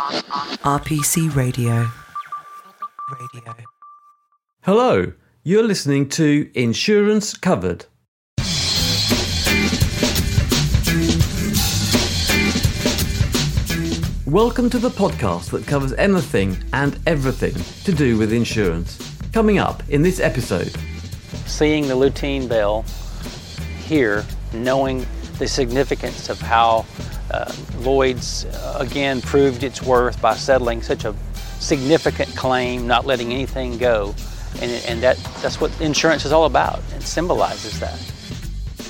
RPC Radio. Radio. Hello, you're listening to Insurance Covered. Welcome to the podcast that covers anything and everything to do with insurance. Coming up in this episode, seeing the Lutine Bell here, knowing the significance of how uh, Lloyd's uh, again proved its worth by settling such a significant claim, not letting anything go. And, and that, that's what insurance is all about. It symbolizes that.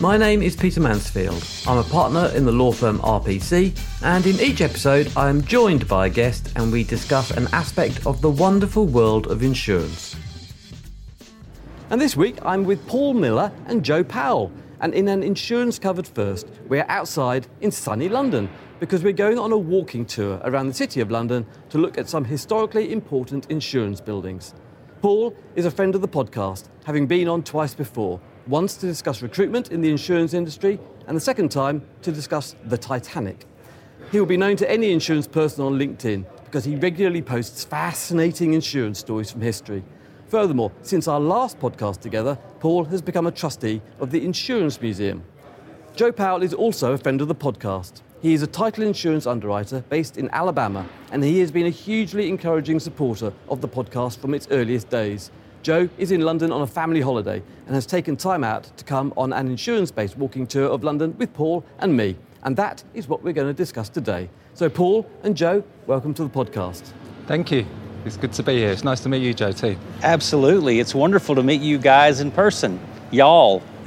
My name is Peter Mansfield. I'm a partner in the law firm RPC, and in each episode, I am joined by a guest and we discuss an aspect of the wonderful world of insurance. And this week, I'm with Paul Miller and Joe Powell. And in an insurance covered first, we're outside in sunny London because we're going on a walking tour around the City of London to look at some historically important insurance buildings. Paul is a friend of the podcast, having been on twice before once to discuss recruitment in the insurance industry, and the second time to discuss the Titanic. He will be known to any insurance person on LinkedIn because he regularly posts fascinating insurance stories from history. Furthermore, since our last podcast together, Paul has become a trustee of the Insurance Museum. Joe Powell is also a friend of the podcast. He is a title insurance underwriter based in Alabama, and he has been a hugely encouraging supporter of the podcast from its earliest days. Joe is in London on a family holiday and has taken time out to come on an insurance based walking tour of London with Paul and me. And that is what we're going to discuss today. So, Paul and Joe, welcome to the podcast. Thank you. It's good to be here. It's nice to meet you, Joe, too. Absolutely. It's wonderful to meet you guys in person. Y'all.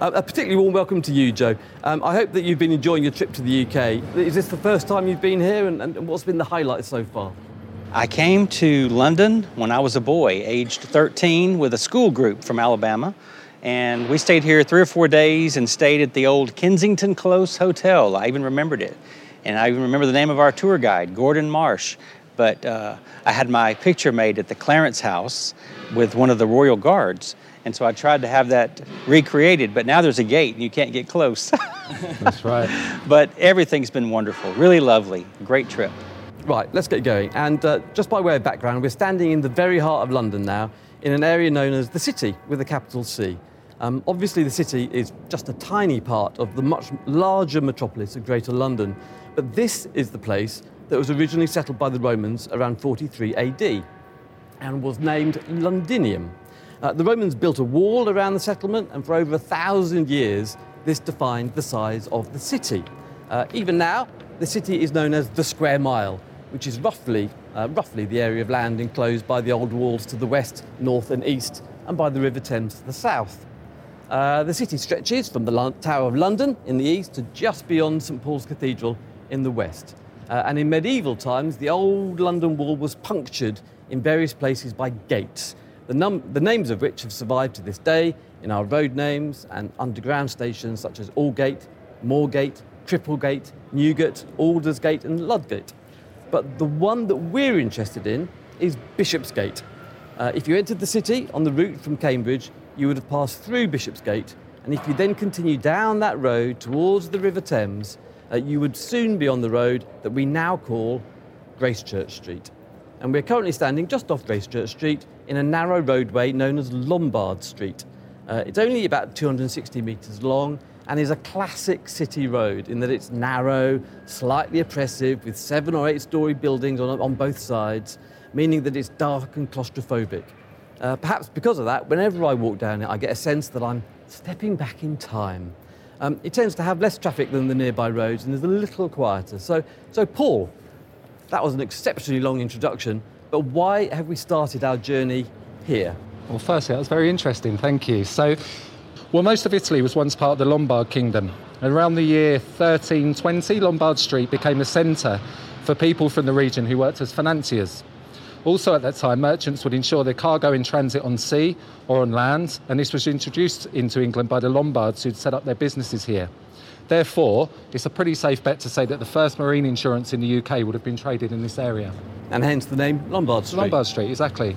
A particularly warm welcome to you, Joe. Um, I hope that you've been enjoying your trip to the UK. Is this the first time you've been here, and, and what's been the highlight so far? I came to London when I was a boy, aged 13, with a school group from Alabama. And we stayed here three or four days and stayed at the old Kensington Close Hotel. I even remembered it. And I even remember the name of our tour guide, Gordon Marsh. But uh, I had my picture made at the Clarence House with one of the Royal Guards. And so I tried to have that recreated, but now there's a gate and you can't get close. That's right. but everything's been wonderful, really lovely, great trip. Right, let's get going. And uh, just by way of background, we're standing in the very heart of London now, in an area known as the City with a capital C. Um, obviously, the city is just a tiny part of the much larger metropolis of Greater London, but this is the place that was originally settled by the Romans around 43 AD and was named Londinium. Uh, the Romans built a wall around the settlement, and for over a thousand years, this defined the size of the city. Uh, even now, the city is known as the square mile, which is roughly, uh, roughly the area of land enclosed by the old walls to the west, north, and east, and by the River Thames to the south. Uh, the city stretches from the Tower of London in the east to just beyond St Paul's Cathedral in the west. Uh, and in medieval times, the old London wall was punctured in various places by gates, the, num- the names of which have survived to this day in our road names and underground stations such as Aldgate, Moorgate, Cripplegate, Newgate, Aldersgate, and Ludgate. But the one that we're interested in is Bishopsgate. Uh, if you entered the city on the route from Cambridge, you would have passed through Bishopsgate, and if you then continue down that road towards the River Thames, uh, you would soon be on the road that we now call Gracechurch Street. And we're currently standing just off Gracechurch Street in a narrow roadway known as Lombard Street. Uh, it's only about 260 metres long and is a classic city road in that it's narrow, slightly oppressive, with seven or eight story buildings on, on both sides, meaning that it's dark and claustrophobic. Uh, perhaps because of that, whenever I walk down it, I get a sense that I'm stepping back in time. Um, it tends to have less traffic than the nearby roads and is a little quieter. So, so Paul, that was an exceptionally long introduction, but why have we started our journey here? Well, firstly, that was very interesting. Thank you. So, well, most of Italy was once part of the Lombard Kingdom. And around the year 1320, Lombard Street became a centre for people from the region who worked as financiers. Also, at that time, merchants would ensure their cargo in transit on sea or on land, and this was introduced into England by the Lombards who'd set up their businesses here. Therefore, it's a pretty safe bet to say that the first marine insurance in the UK would have been traded in this area. And hence the name Lombard Street. Lombard Street, exactly.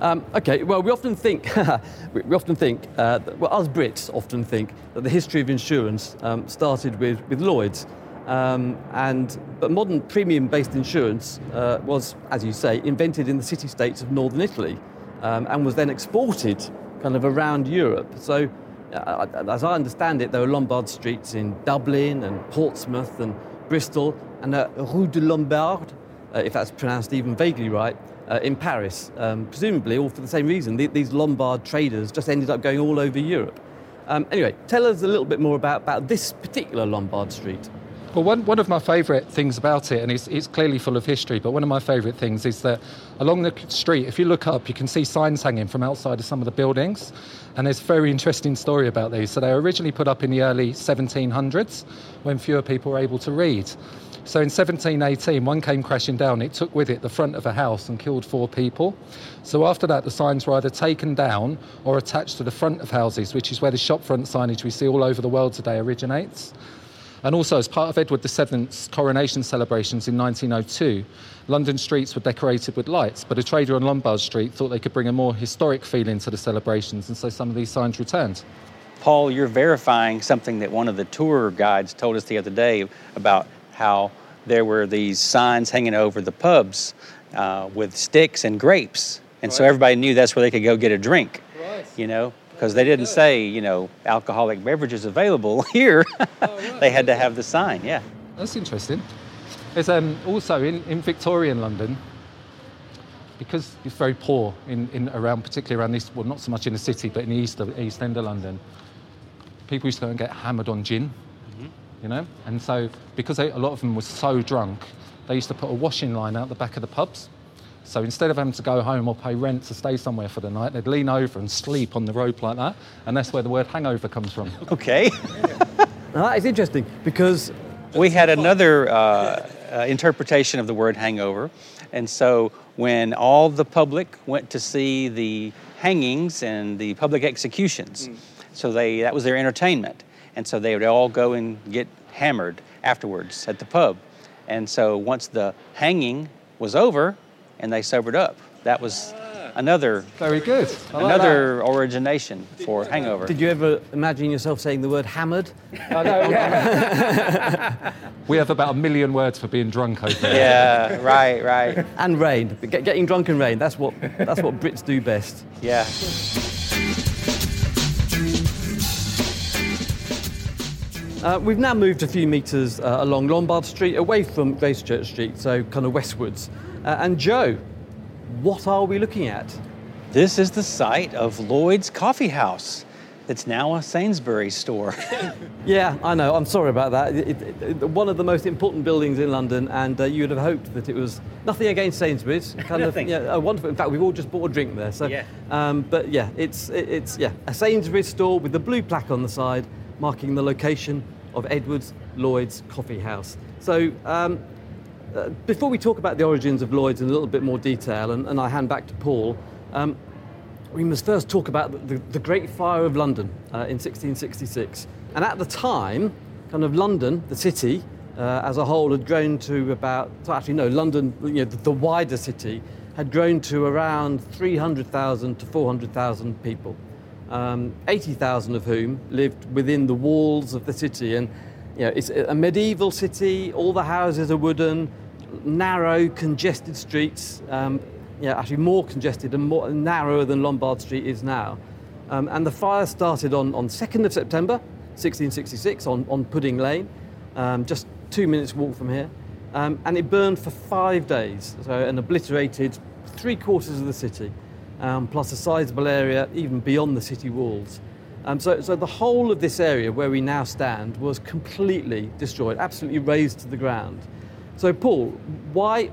Um, okay, well, we often think, we often think, uh, well, us Brits often think that the history of insurance um, started with, with Lloyd's. Um, and but modern premium-based insurance uh, was, as you say, invented in the city-states of northern Italy, um, and was then exported kind of around Europe. So, uh, as I understand it, there were Lombard streets in Dublin and Portsmouth and Bristol, and uh, Rue de Lombard, uh, if that's pronounced even vaguely right, uh, in Paris, um, presumably all for the same reason. The, these Lombard traders just ended up going all over Europe. Um, anyway, tell us a little bit more about, about this particular Lombard street. Well, one, one of my favourite things about it, and it's, it's clearly full of history, but one of my favourite things is that along the street, if you look up, you can see signs hanging from outside of some of the buildings. And there's a very interesting story about these. So they were originally put up in the early 1700s when fewer people were able to read. So in 1718, one came crashing down. It took with it the front of a house and killed four people. So after that, the signs were either taken down or attached to the front of houses, which is where the shopfront signage we see all over the world today originates. And also, as part of Edward VII's coronation celebrations in 1902, London streets were decorated with lights, but a trader on Lombard Street thought they could bring a more historic feeling to the celebrations, and so some of these signs returned. Paul, you're verifying something that one of the tour guides told us the other day about how there were these signs hanging over the pubs uh, with sticks and grapes. And right. so everybody knew that's where they could go get a drink, right. you know, because they didn't say, you know, alcoholic beverages available here. Oh, they had to have the sign, yeah. That's interesting. There's um, also in, in Victorian London, because it's very poor in, in around, particularly around this, well, not so much in the city, but in the east, of, east end of London, people used to go and get hammered on gin, mm-hmm. you know? And so, because they, a lot of them were so drunk, they used to put a washing line out the back of the pubs so instead of having to go home or pay rent to stay somewhere for the night, they'd lean over and sleep on the rope like that. And that's where the word hangover comes from. Okay. now that is interesting because. We had another uh, uh, interpretation of the word hangover. And so when all the public went to see the hangings and the public executions, mm. so they, that was their entertainment. And so they would all go and get hammered afterwards at the pub. And so once the hanging was over, and they sobered up. That was another very good. Like another that. origination for hangover. Did you ever imagine yourself saying the word hammered? I know, we have about a million words for being drunk over there yeah right right. And rain. Getting drunk and rain that's what that's what brits do best. Yeah. Uh, we've now moved a few metres uh, along Lombard Street, away from Gracechurch Street, so kind of westwards. Uh, and Joe, what are we looking at? This is the site of Lloyd's Coffee House. It's now a Sainsbury's store. yeah, I know. I'm sorry about that. It, it, it, one of the most important buildings in London, and uh, you would have hoped that it was nothing against Sainsbury's. Kind of, yeah, wonderful. In fact, we've all just bought a drink there. So, yeah. Um, but yeah, it's it's yeah a Sainsbury's store with the blue plaque on the side marking the location of Edwards Lloyd's Coffee House. So um, uh, before we talk about the origins of Lloyd's in a little bit more detail, and, and I hand back to Paul, um, we must first talk about the, the, Great Fire of London uh, in 1666. And at the time, kind of London, the city, uh, as a whole had grown to about, actually no, London, you know, the, the wider city, had grown to around 300,000 to 400,000 people, um, 80,000 of whom lived within the walls of the city. And you know, it's a medieval city, all the houses are wooden, narrow, congested streets, um, yeah, actually more congested and more narrower than Lombard Street is now. Um, and the fire started on, on 2nd of September 1666 on, on Pudding Lane, um, just two minutes walk from here. Um, and it burned for five days, so and obliterated three quarters of the city, um, plus a sizable area even beyond the city walls. Um, so, so the whole of this area where we now stand was completely destroyed, absolutely razed to the ground. So, Paul, why,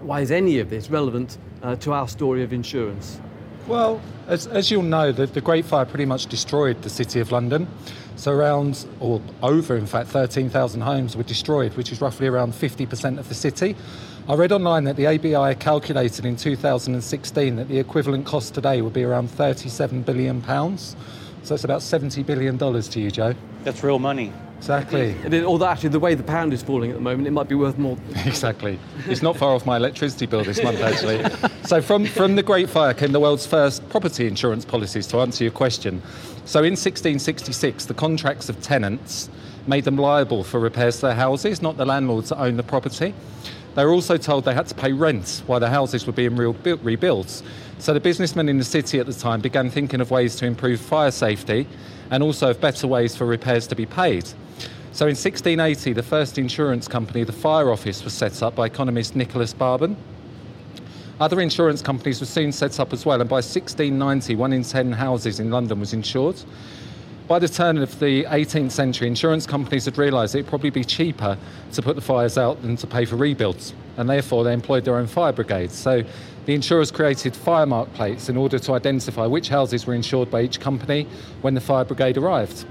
why is any of this relevant uh, to our story of insurance? Well, as, as you'll know, the, the Great Fire pretty much destroyed the City of London. So, around, or over, in fact, 13,000 homes were destroyed, which is roughly around 50% of the city. I read online that the ABI calculated in 2016 that the equivalent cost today would be around 37 billion pounds. So it's about $70 billion to you, Joe. That's real money. Exactly. although actually the way the pound is falling at the moment, it might be worth more. exactly. It's not far off my electricity bill this month, actually. so from, from the Great Fire came the world's first property insurance policies, to answer your question. So in 1666, the contracts of tenants made them liable for repairs to their houses, not the landlords that own the property. They were also told they had to pay rent while the houses were being rebuilt. So the businessmen in the city at the time began thinking of ways to improve fire safety and also of better ways for repairs to be paid. So in 1680, the first insurance company, the Fire Office, was set up by economist Nicholas Barbon. Other insurance companies were soon set up as well, and by 1690, one in 10 houses in London was insured. By the turn of the 18th century, insurance companies had realised it'd probably be cheaper to put the fires out than to pay for rebuilds, and therefore they employed their own fire brigades. So the insurers created fire mark plates in order to identify which houses were insured by each company when the fire brigade arrived.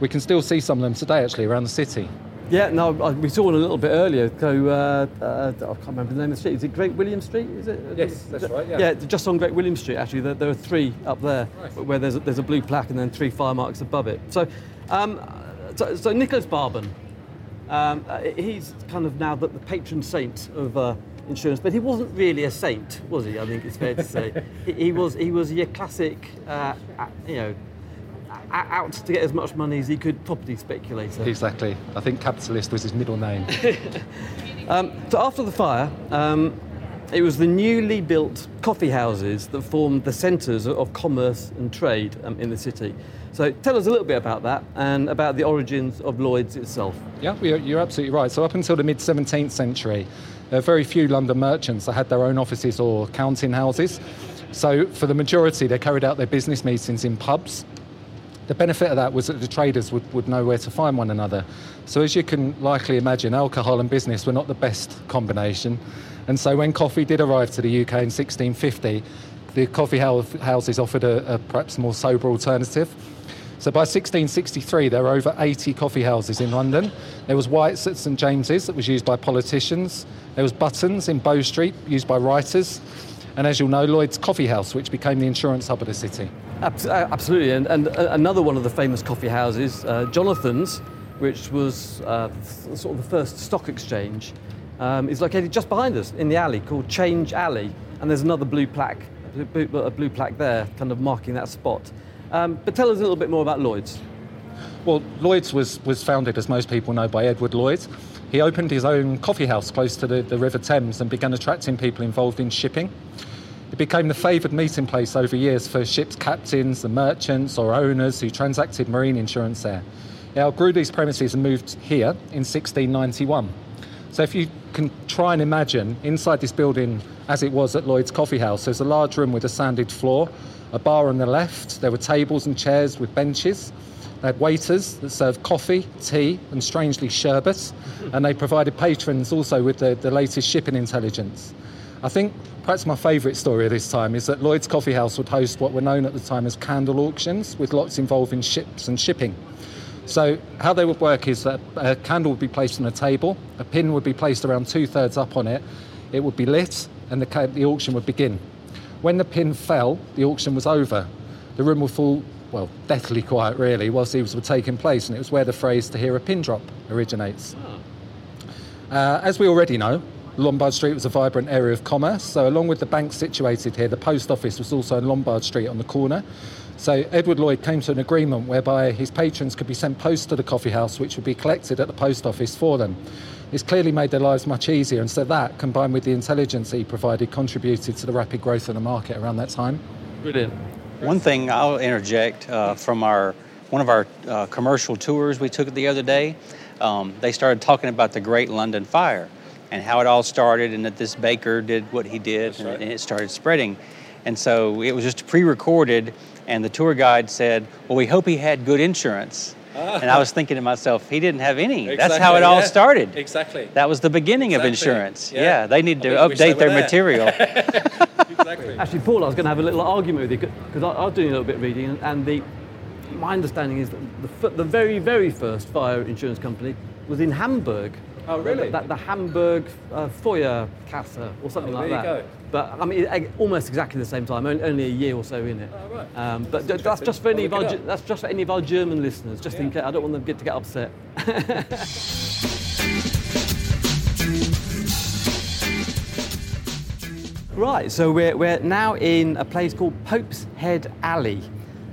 We can still see some of them today actually around the city. Yeah, no, we saw one a little bit earlier. So uh, uh, I can't remember the name of the street. Is it Great William Street? Is it? Yes, that's right. Yeah. yeah, just on Great William Street. Actually, there, there are three up there right. where there's a, there's a blue plaque and then three fire marks above it. So, um, so, so Nicholas Barbon, um, uh, he's kind of now the, the patron saint of uh, insurance, but he wasn't really a saint, was he? I think it's fair to say he, he, was. He was your classic, uh, you know out to get as much money as he could property speculator. Exactly. I think capitalist was his middle name. um, so after the fire, um, it was the newly built coffee houses that formed the centres of commerce and trade um, in the city. So tell us a little bit about that and about the origins of Lloyd's itself. Yeah, you're absolutely right. So up until the mid 17th century, there were very few London merchants that had their own offices or counting houses. So for the majority, they carried out their business meetings in pubs the benefit of that was that the traders would, would know where to find one another. So, as you can likely imagine, alcohol and business were not the best combination. And so, when coffee did arrive to the UK in 1650, the coffee houses offered a, a perhaps more sober alternative. So by 1663, there were over 80 coffee houses in London. There was White's at St James's that was used by politicians. There was Buttons in Bow Street, used by writers. And as you'll know, Lloyd's Coffee House, which became the insurance hub of the city. Uh, absolutely, and, and uh, another one of the famous coffee houses, uh, Jonathan's, which was uh, sort of the first stock exchange, um, is located just behind us in the alley called Change Alley, and there's another blue plaque, a blue plaque there, kind of marking that spot. Um, but tell us a little bit more about Lloyd's. Well, Lloyd's was, was founded, as most people know, by Edward Lloyd. He opened his own coffee house close to the, the River Thames and began attracting people involved in shipping. It became the favoured meeting place over years for ships' captains, the merchants or owners who transacted marine insurance there. It outgrew these premises and moved here in 1691. So if you can try and imagine inside this building as it was at Lloyd's Coffee House, there's a large room with a sanded floor, a bar on the left, there were tables and chairs with benches. They had waiters that served coffee, tea, and strangely sherbet, and they provided patrons also with the, the latest shipping intelligence. I think perhaps my favourite story of this time is that Lloyd's Coffee House would host what were known at the time as candle auctions, with lots involving ships and shipping. So, how they would work is that a candle would be placed on a table, a pin would be placed around two thirds up on it, it would be lit, and the, the auction would begin. When the pin fell, the auction was over. The room would fall, well, deathly quiet really, whilst these were taking place, and it was where the phrase to hear a pin drop originates. Uh, as we already know, Lombard Street was a vibrant area of commerce. So, along with the bank situated here, the post office was also in Lombard Street on the corner. So, Edward Lloyd came to an agreement whereby his patrons could be sent post to the coffee house, which would be collected at the post office for them. This clearly made their lives much easier, and so that, combined with the intelligence he provided, contributed to the rapid growth of the market around that time. Brilliant. One thing I'll interject uh, from our one of our uh, commercial tours we took the other day. Um, they started talking about the Great London Fire and how it all started, and that this baker did what he did, and, and it started spreading. And so it was just pre-recorded, and the tour guide said, "Well, we hope he had good insurance." Ah. And I was thinking to myself, he didn't have any. Exactly, That's how it all started. Exactly. That was the beginning exactly. of insurance. Yeah. yeah. they need to update their material. exactly. Actually, Paul, I was going to have a little argument with you because I, I, was doing a little bit of reading, and the my understanding is that the, the very, very first fire insurance company was in Hamburg. Oh, really? The, the, the Hamburg uh, or something oh, like that. Go. But I mean, almost exactly the same time, only a year or so in it. Oh, right. Um, but that's just for any of our that's just for any of our German listeners, just yeah. in case. I don't want them to get to get upset. right, so we're, we're now in a place called Pope's Head Alley.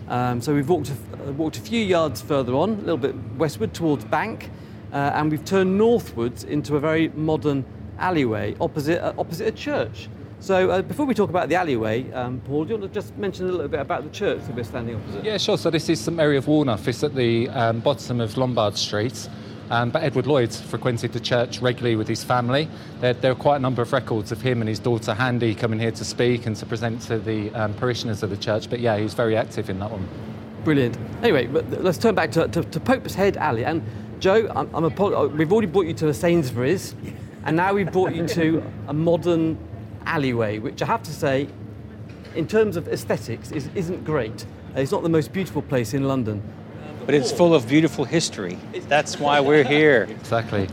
Um, so we've walked a, uh, walked a few yards further on, a little bit westward towards Bank, uh, and we've turned northwards into a very modern alleyway opposite, uh, opposite a church. So uh, before we talk about the alleyway, um, Paul, do you want to just mention a little bit about the church that we're standing opposite? Yeah, sure. So this is St Mary of Woolnoth. It's at the um, bottom of Lombard Street. Um, but Edward Lloyd frequented the church regularly with his family. There, there, are quite a number of records of him and his daughter Handy coming here to speak and to present to the um, parishioners of the church. But yeah, he was very active in that one. Brilliant. Anyway, but let's turn back to, to, to Pope's Head Alley. And Joe, I'm, I'm a, oh, we've already brought you to a Sainsbury's, and now we've brought you to a modern alleyway, which I have to say, in terms of aesthetics, is, isn't great. It's not the most beautiful place in London. But it's full of beautiful history. That's why we're here. Exactly.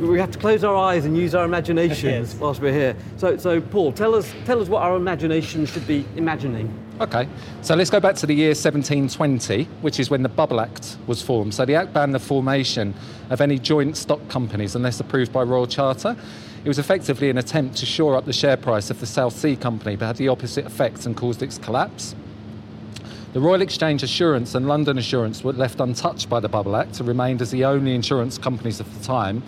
we have to close our eyes and use our imaginations yes. whilst we're here. So, so Paul, tell us, tell us what our imagination should be imagining. Okay, so let's go back to the year 1720, which is when the Bubble Act was formed. So the Act banned the formation of any joint stock companies unless approved by Royal Charter. It was effectively an attempt to shore up the share price of the South Sea Company, but had the opposite effect and caused its collapse. The Royal Exchange Assurance and London Assurance were left untouched by the Bubble Act and remained as the only insurance companies of the time.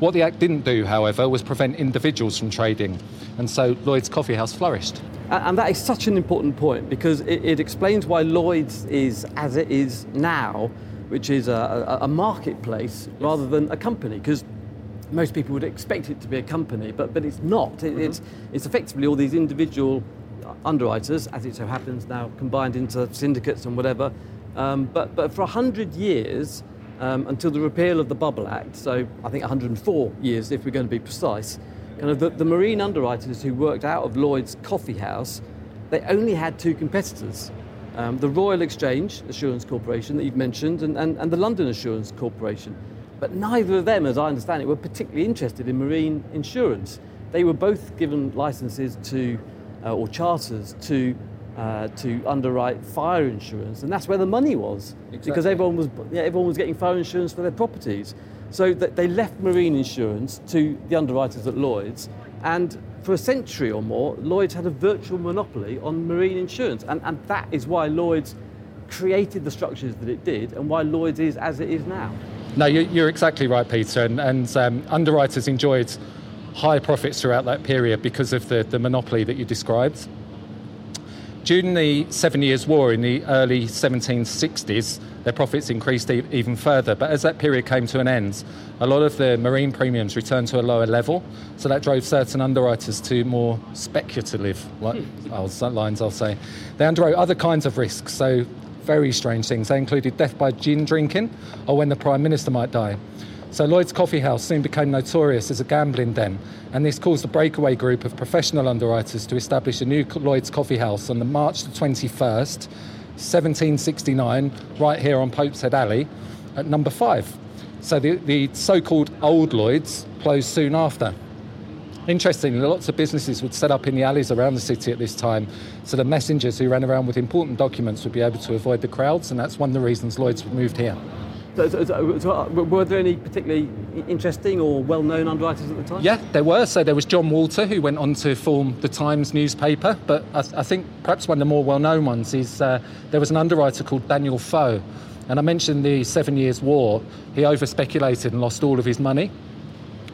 What the Act didn't do, however, was prevent individuals from trading, and so Lloyd's Coffee House flourished. And that is such an important point because it, it explains why Lloyd's is as it is now, which is a, a, a marketplace rather than a company. Because most people would expect it to be a company, but, but it's not. It, mm-hmm. it's, it's effectively all these individual underwriters, as it so happens now, combined into syndicates and whatever. Um, but, but for 100 years, um, until the repeal of the Bubble Act, so I think 104 years if we're going to be precise, kind of the, the marine underwriters who worked out of Lloyd's Coffee House, they only had two competitors. Um, the Royal Exchange Assurance Corporation that you've mentioned and, and, and the London Assurance Corporation. But neither of them, as I understand it, were particularly interested in marine insurance. They were both given licenses to, uh, or charters to, uh, to underwrite fire insurance, and that's where the money was, exactly. because everyone was, yeah, everyone was getting fire insurance for their properties. So that they left marine insurance to the underwriters at Lloyd's, and for a century or more, Lloyd's had a virtual monopoly on marine insurance, and, and that is why Lloyd's created the structures that it did, and why Lloyd's is as it is now. No, you're exactly right, Peter. And, and um, underwriters enjoyed high profits throughout that period because of the, the monopoly that you described. During the Seven Years' War in the early 1760s, their profits increased e- even further. But as that period came to an end, a lot of the marine premiums returned to a lower level. So that drove certain underwriters to more speculative hmm. like, lines, I'll say. They underwrote other kinds of risks. So very strange things. They included death by gin drinking or when the Prime Minister might die. So Lloyd's Coffee House soon became notorious as a gambling den, and this caused a breakaway group of professional underwriters to establish a new Lloyd's Coffee House on the March the 21st, 1769, right here on Pope's Head Alley at number five. So the, the so-called old Lloyd's closed soon after. Interestingly, lots of businesses would set up in the alleys around the city at this time so the messengers who ran around with important documents would be able to avoid the crowds, and that's one of the reasons Lloyd's moved here. So, so, so, uh, were there any particularly interesting or well-known underwriters at the time? Yeah, there were. So there was John Walter, who went on to form the Times newspaper. But I, I think perhaps one of the more well-known ones is uh, there was an underwriter called Daniel Foe. And I mentioned the Seven Years' War. He over-speculated and lost all of his money.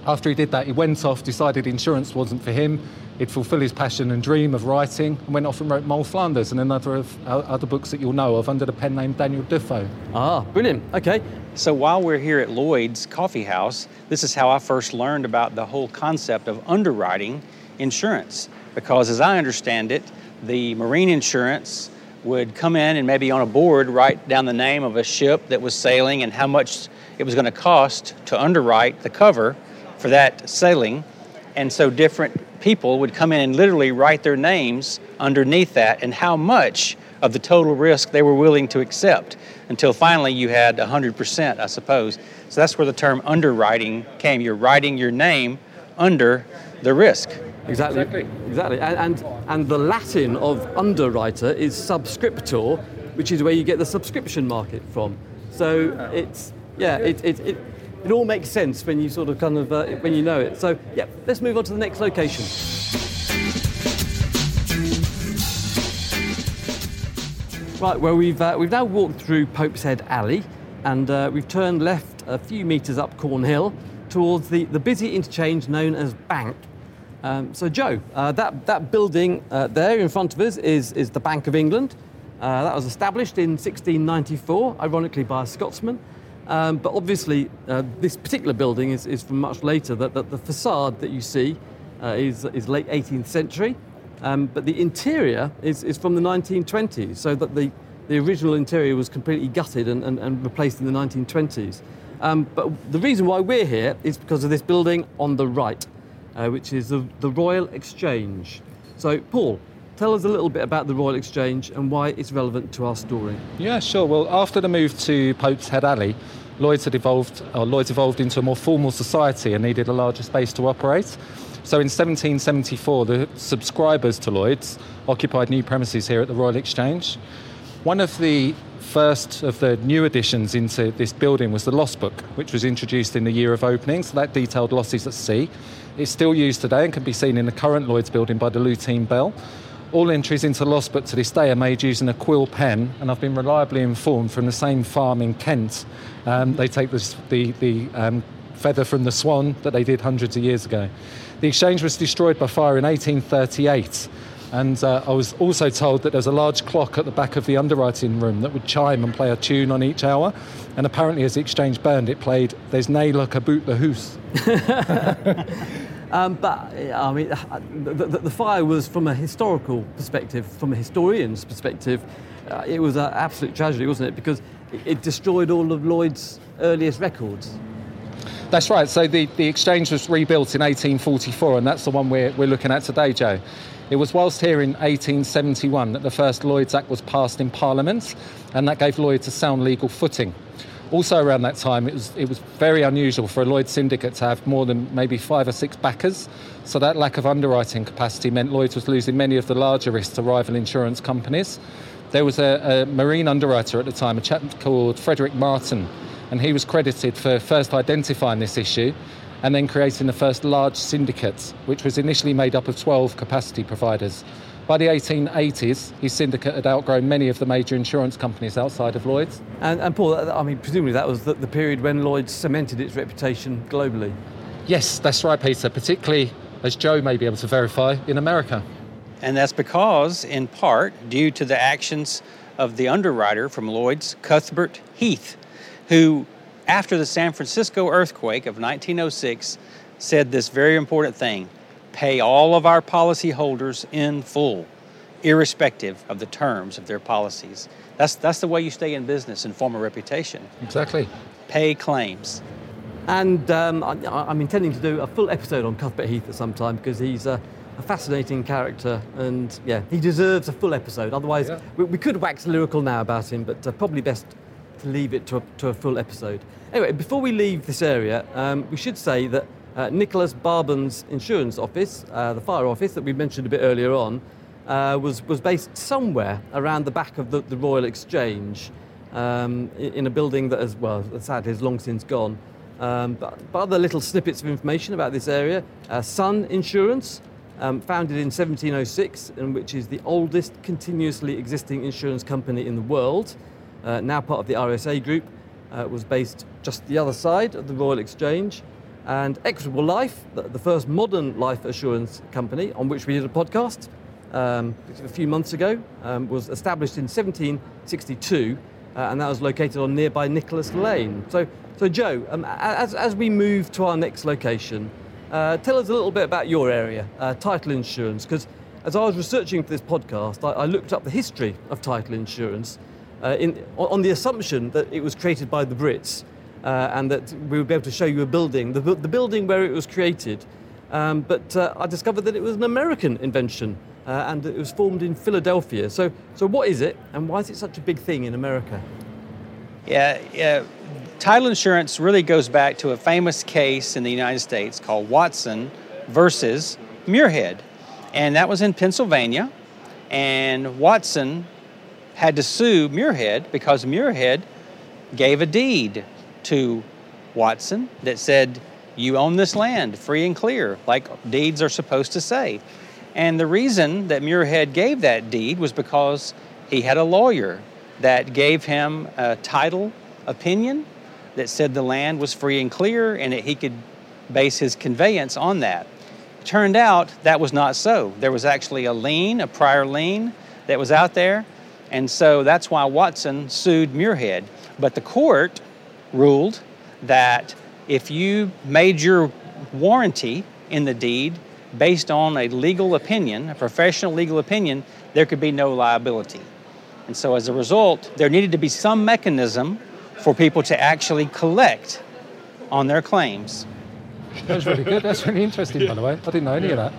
After he did that, he went off, decided insurance wasn't for him. He'd fulfill his passion and dream of writing, and went off and wrote Moll Flanders and another of uh, other books that you'll know of under the pen name Daniel Defoe. Ah, brilliant. Okay. So while we're here at Lloyd's Coffee House, this is how I first learned about the whole concept of underwriting insurance. Because as I understand it, the marine insurance would come in and maybe on a board write down the name of a ship that was sailing and how much it was going to cost to underwrite the cover for that sailing. And so different people would come in and literally write their names underneath that and how much of the total risk they were willing to accept until finally you had 100%, I suppose. So that's where the term underwriting came. You're writing your name under the risk. Exactly. Exactly. exactly. And, and, and the Latin of underwriter is subscriptor, which is where you get the subscription market from. So it's, yeah, it, it, it it all makes sense when you sort of kind of uh, when you know it. So yeah, let's move on to the next location. Right, well, we've, uh, we've now walked through Pope's Head Alley and uh, we've turned left a few metres up Cornhill towards the, the busy interchange known as Bank. Um, so, Joe, uh, that, that building uh, there in front of us is, is the Bank of England. Uh, that was established in 1694, ironically by a Scotsman. Um, but obviously, uh, this particular building is, is from much later. That, that the facade that you see uh, is, is late 18th century, um, but the interior is, is from the 1920s. So that the, the original interior was completely gutted and, and, and replaced in the 1920s. Um, but the reason why we're here is because of this building on the right, uh, which is the, the Royal Exchange. So, Paul, tell us a little bit about the Royal Exchange and why it's relevant to our story. Yeah, sure. Well, after the move to Pope's Head Alley, Lloyd's had evolved, or Lloyd's evolved into a more formal society and needed a larger space to operate. So in 1774, the subscribers to Lloyd's occupied new premises here at the Royal Exchange. One of the first of the new additions into this building was the loss book, which was introduced in the year of opening. So that detailed losses at sea. It's still used today and can be seen in the current Lloyd's building by the Lutine Bell. All entries into loss book to this day are made using a quill pen, and I've been reliably informed from the same farm in Kent. Um, they take this, the, the um, feather from the swan that they did hundreds of years ago. The exchange was destroyed by fire in 1838. And uh, I was also told that there's a large clock at the back of the underwriting room that would chime and play a tune on each hour. And apparently, as the exchange burned, it played "There's nae luck aboot the hoose." Um, but I mean, the, the, the, fire was from a historical perspective, from a historian's perspective, uh, it was an absolute tragedy, wasn't it? Because it, destroyed all of Lloyd's earliest records. That's right. So the, the exchange was rebuilt in 1844, and that's the one we're, we're looking at today, Joe. It was whilst here in 1871 that the first Lloyd's Act was passed in Parliament, and that gave Lloyd's a sound legal footing. Also, around that time, it was, it was very unusual for a Lloyd's syndicate to have more than maybe five or six backers. So, that lack of underwriting capacity meant Lloyd's was losing many of the larger risks to rival insurance companies. There was a, a marine underwriter at the time, a chap called Frederick Martin, and he was credited for first identifying this issue and then creating the first large syndicate, which was initially made up of 12 capacity providers. By the 1880s, his syndicate had outgrown many of the major insurance companies outside of Lloyd's. And, and Paul, I mean, presumably that was the, the period when Lloyd's cemented its reputation globally. Yes, that's right, Peter, particularly, as Joe may be able to verify, in America. And that's because, in part, due to the actions of the underwriter from Lloyd's, Cuthbert Heath, who, after the San Francisco earthquake of 1906, said this very important thing pay all of our policyholders in full, irrespective of the terms of their policies. That's, that's the way you stay in business and form a reputation. Exactly. Pay claims. And um, I, am intending to do a full episode on Cuthbert Heath at some time because he's a, a fascinating character and yeah, he deserves a full episode. Otherwise, yeah. we, we, could wax lyrical now about him, but uh, probably best to leave it to a, to a, full episode. Anyway, before we leave this area, um, we should say that uh, Nicholas Barbon's insurance office, uh, the fire office that we mentioned a bit earlier on, uh, was, was based somewhere around the back of the, the Royal Exchange um, in a building that, has, well, sadly, has long since gone. Um, but, but, other little snippets of information about this area uh, Sun Insurance, um, founded in 1706, and which is the oldest continuously existing insurance company in the world, uh, now part of the RSA Group, was based just the other side of the Royal Exchange. And Equitable Life, the first modern life assurance company on which we did a podcast um, a few months ago, um, was established in 1762, uh, and that was located on nearby Nicholas Lane. So, so Joe, um, as, as we move to our next location, uh, tell us a little bit about your area, uh, title insurance, because as I was researching for this podcast, I, I, looked up the history of title insurance uh, in, on the assumption that it was created by the Brits uh, and that we would be able to show you a building, the, the building where it was created. Um, but uh, I discovered that it was an American invention uh, and it was formed in Philadelphia. So, so what is it and why is it such a big thing in America? Yeah, yeah. Title insurance really goes back to a famous case in the United States called Watson versus Muirhead. And that was in Pennsylvania. And Watson had to sue Muirhead because Muirhead gave a deed to Watson that said, You own this land free and clear, like deeds are supposed to say. And the reason that Muirhead gave that deed was because he had a lawyer that gave him a title opinion that said the land was free and clear and that he could base his conveyance on that. Turned out that was not so. There was actually a lien, a prior lien that was out there, and so that's why Watson sued Muirhead. But the court ruled that if you made your warranty in the deed based on a legal opinion, a professional legal opinion, there could be no liability. And so as a result, there needed to be some mechanism for people to actually collect on their claims. That's really good. That's really interesting, by the way. I didn't know any of that.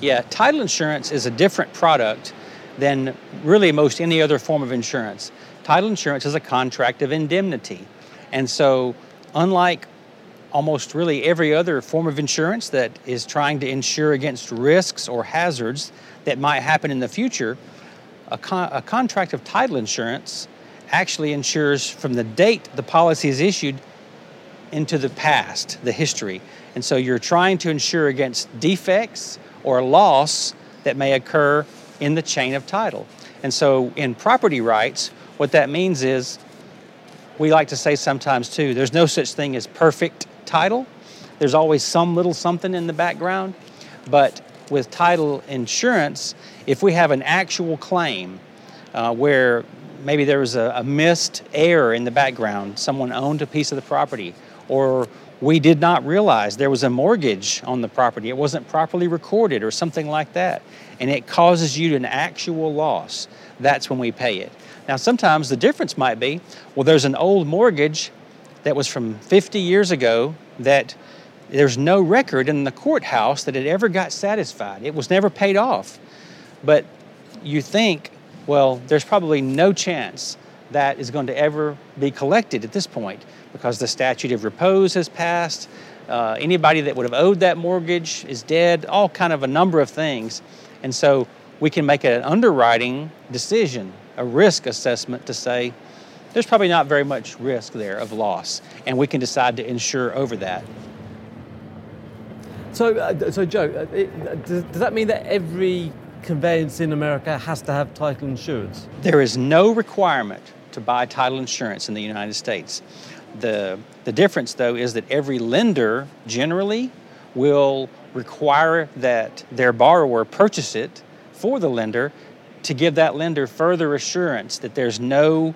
Yeah, title insurance is a different product than really most any other form of insurance. Title insurance is a contract of indemnity. And so, unlike almost really every other form of insurance that is trying to insure against risks or hazards that might happen in the future, a, con- a contract of title insurance actually insures from the date the policy is issued into the past, the history. And so you're trying to insure against defects or loss that may occur in the chain of title. And so in property rights, what that means is we like to say sometimes too, there's no such thing as perfect title. There's always some little something in the background. But with title insurance, if we have an actual claim uh, where maybe there was a, a missed error in the background, someone owned a piece of the property, or we did not realize there was a mortgage on the property, it wasn't properly recorded, or something like that, and it causes you an actual loss, that's when we pay it. Now, sometimes the difference might be well, there's an old mortgage that was from 50 years ago that there's no record in the courthouse that it ever got satisfied. It was never paid off. But you think, well, there's probably no chance that is going to ever be collected at this point because the statute of repose has passed. Uh, anybody that would have owed that mortgage is dead, all kind of a number of things. And so we can make an underwriting decision, a risk assessment to say, there's probably not very much risk there of loss, and we can decide to insure over that. So, uh, so Joe, uh, it, does, does that mean that every conveyance in America has to have title insurance? There is no requirement to buy title insurance in the United States. The, the difference, though, is that every lender generally will require that their borrower purchase it for the lender to give that lender further assurance that there's no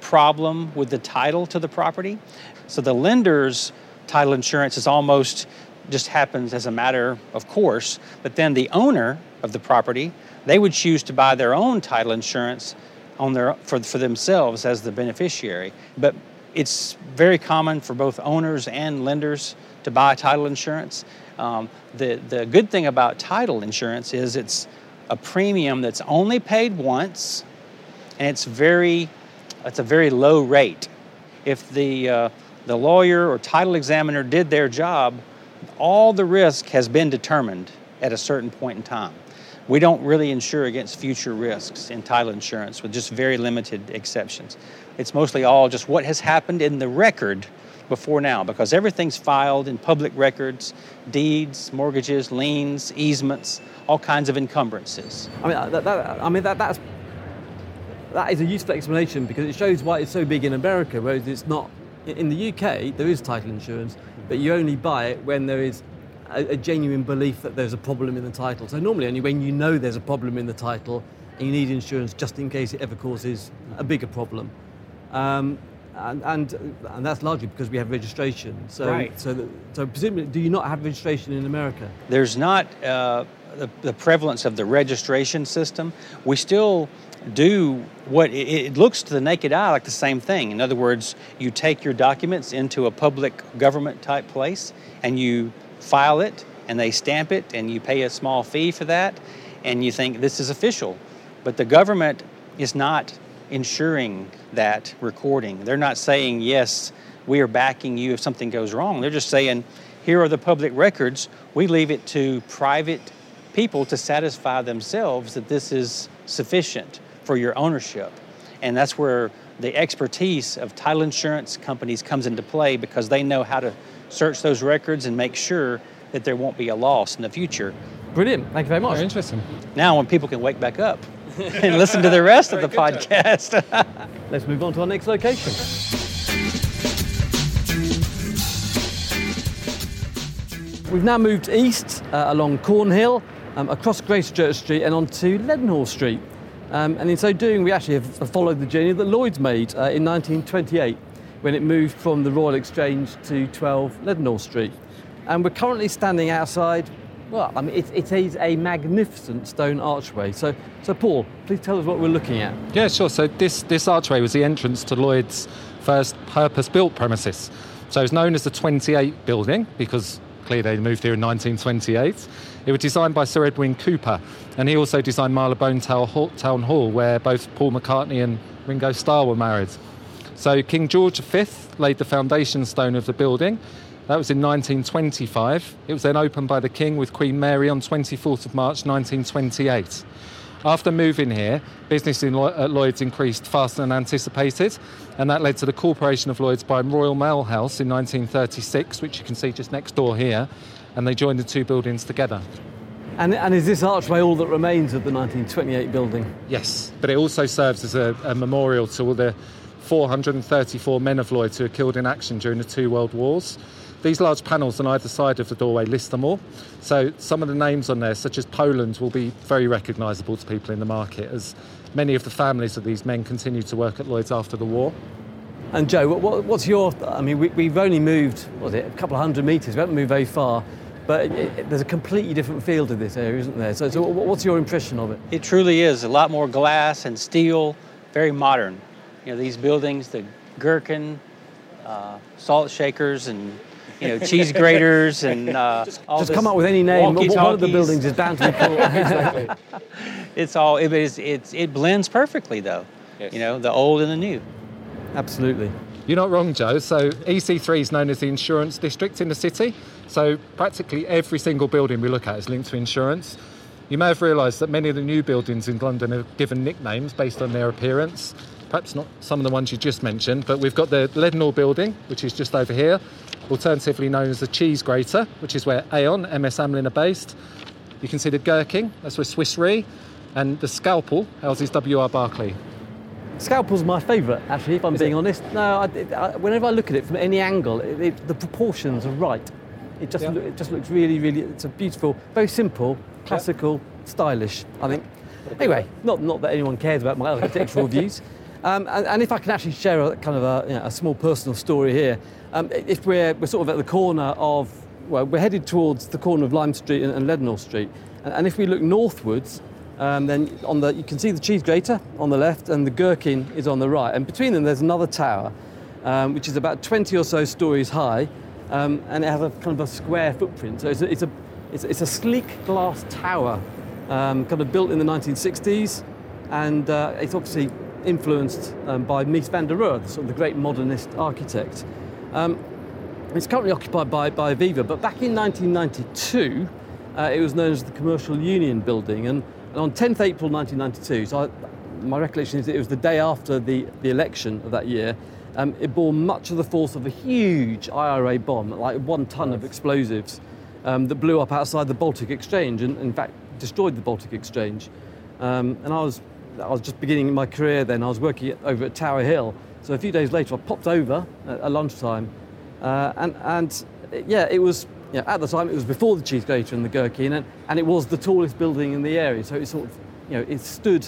problem with the title to the property. So the lender's title insurance is almost just happens as a matter of course, but then the owner of the property, they would choose to buy their own title insurance on their for, for themselves as the beneficiary. But it's very common for both owners and lenders to buy title insurance. Um, the, the good thing about title insurance is it's a premium that's only paid once and it's very it's a very low rate. If the, uh, the lawyer or title examiner did their job, all the risk has been determined at a certain point in time. We don't really insure against future risks in title insurance with just very limited exceptions. It's mostly all just what has happened in the record before now because everything's filed in public records, deeds, mortgages, liens, easements, all kinds of encumbrances. I mean, that, that, I mean that, that's that is a useful explanation because it shows why it's so big in America, whereas it's not. In the UK, there is title insurance, but you only buy it when there is a, a, genuine belief that there's a problem in the title. So normally only when you know there's a problem in the title and you need insurance just in case it ever causes a bigger problem. Um, and, and, and that's largely because we have registration. So, right. so, the, so presumably, do you not have registration in America? There's not uh, the, the prevalence of the registration system. We still do what it, it, looks to the naked eye like the same thing. In other words, you take your documents into a public government type place and you file it and they stamp it and you pay a small fee for that and you think this is official. But the government is not ensuring that recording. They're not saying, yes, we are backing you if something goes wrong. They're just saying, here are the public records. We leave it to private people to satisfy themselves that this is sufficient for your ownership. And that's where the expertise of title insurance companies comes into play because they know how to search those records and make sure that there won't be a loss in the future. Brilliant. Thank you very much. Very interesting. Now, when people can wake back up, and listen to the rest of the podcast. Let's move on to our next location. We've now moved east uh, along Cornhill, um, across Gracechurch Street and onto Leadenhall Street. Um, and in so doing, we actually have followed the journey that Lloyd's made uh, in 1928 when it moved from the Royal Exchange to 12 Leadenhall Street. And we're currently standing outside, well, I mean, it, it is a magnificent stone archway. So, so, Paul, please tell us what we're looking at. Yeah, sure. So this, this archway was the entrance to Lloyd's first purpose-built premises. So it's known as the 28 building because clearly they moved here in 1928. It was designed by Sir Edwin Cooper, and he also designed Marylebone Town Hall, where both Paul McCartney and Ringo Starr were married. So King George V laid the foundation stone of the building. That was in 1925. It was then opened by the King with Queen Mary on 24th of March 1928. After moving here, business in at Lloyd's increased faster than anticipated, and that led to the Corporation of Lloyd's buying Royal Mail House in 1936, which you can see just next door here, and they joined the two buildings together. And, and, is this archway all that remains of the 1928 building? Yes, but it also serves as a, a memorial to all the 434 men of Lloyd's who were killed in action during the two world wars. These large panels on either side of the doorway list them all. So some of the names on there, such as Poland, will be very recognisable to people in the market as many of the families of these men continue to work at Lloyd's after the war. And Joe, what, what's your? I mean, we, have only moved, was it, a couple of hundred metres. We haven't moved very far, but it, it, there's a completely different feel to this area, isn't there? So, so, what's your impression of it? It truly is a lot more glass and steel, very modern. You know, these buildings, the Gherkin, uh, salt shakers, and you know, cheese graters and uh, just come up with any name. One of the buildings is bound to be called. exactly. It's all it is. It's it blends perfectly though. Yes. You know, the old and the new. Absolutely. You're not wrong, Joe. So EC3 is known as the insurance district in the city. So practically every single building we look at is linked to insurance. You may have realised that many of the new buildings in London are given nicknames based on their appearance. Perhaps not some of the ones you just mentioned, but we've got the Leadenhall building, which is just over here, alternatively known as the Cheese Grater, which is where Aon, MS Amlin are based. You can see the Gherkin, that's where Swiss Re, and the Scalpel houses WR Berkley. Scalpel's my favourite, actually, if I'm is being it? honest. No, I, I, whenever I look at it from any angle, it, the proportions are right. It just, look, it just looks really, really, it's a beautiful, very simple, classical, stylish, I think. Anyway, not, not that anyone cares about my architectural views. Um, and, and, if I can actually share a kind of a, you know, a small personal story here, um, if we're, we're sort of at the corner of, well, we're headed towards the corner of Lime Street and, and Leadenhall Street, and, and, if we look northwards, um, then on the, you can see the cheese grater on the left and the gherkin is on the right. And between them, there's another tower, um, which is about 20 or so stories high, um, and it has a kind of a square footprint. So it's a, it's a, it's, it's a sleek glass tower, um, kind of built in the 1960s, and uh, it's obviously influenced um, by Mies van der Rohe, sort of the great modernist architect. Um, it's currently occupied by, by Aviva, but back in 1992, uh, it was known as the Commercial Union Building, and and on 10th April 1992, so I, my recollection is it was the day after the, the election of that year, um, it bore much of the force of a huge IRA bomb, like one ton of explosives, um, that blew up outside the Baltic Exchange and, in fact, destroyed the Baltic Exchange. Um, and I was, I was just beginning my career then. I was working over at Tower Hill. So a few days later, I popped over at, at lunchtime. Uh, and, and yeah, it was know, at the time it was before the cheese grater and the gherkin, and, and it was the tallest building in the area. So it sort of, you know, it stood,